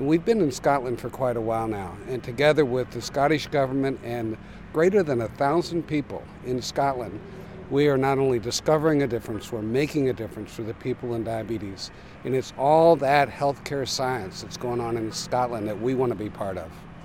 And we've been in Scotland for quite a while now, and together with the Scottish government and greater than a thousand people in Scotland, we are not only discovering a difference, we're making a difference for the people in diabetes. And it's all that healthcare science that's going on in Scotland that we want to be part of.